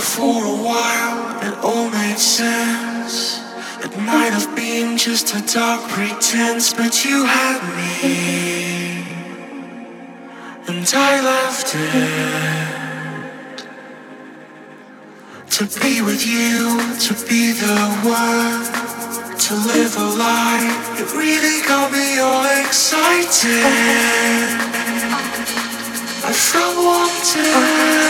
For a while, it all made sense. It might have been just a dark pretense, but you had me, and I left it to be with you, to be the one, to live a life. It really got me all excited. I felt wanted.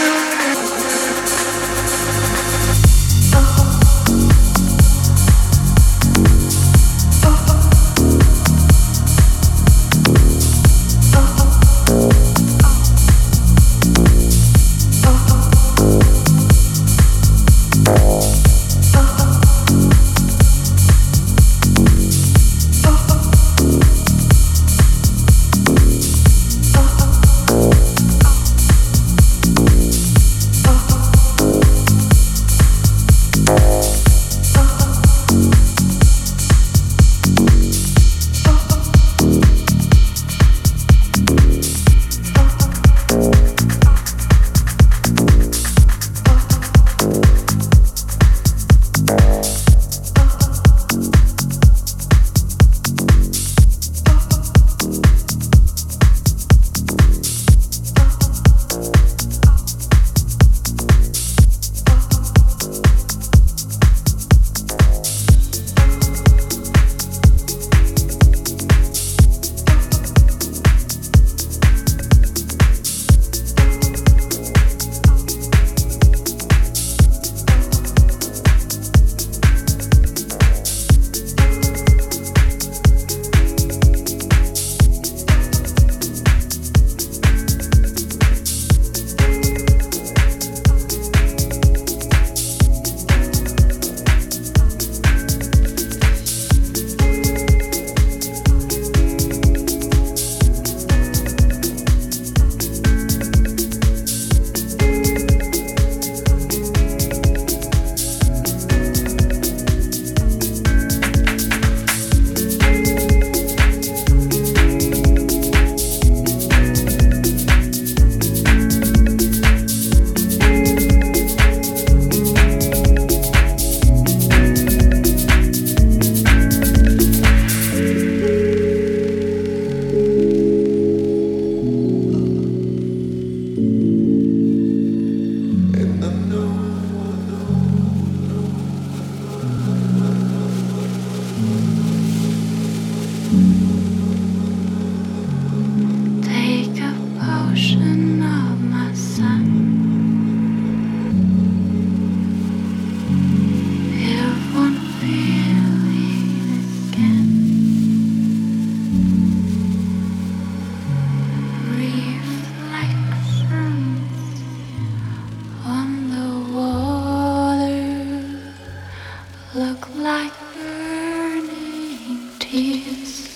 Look like burning tears.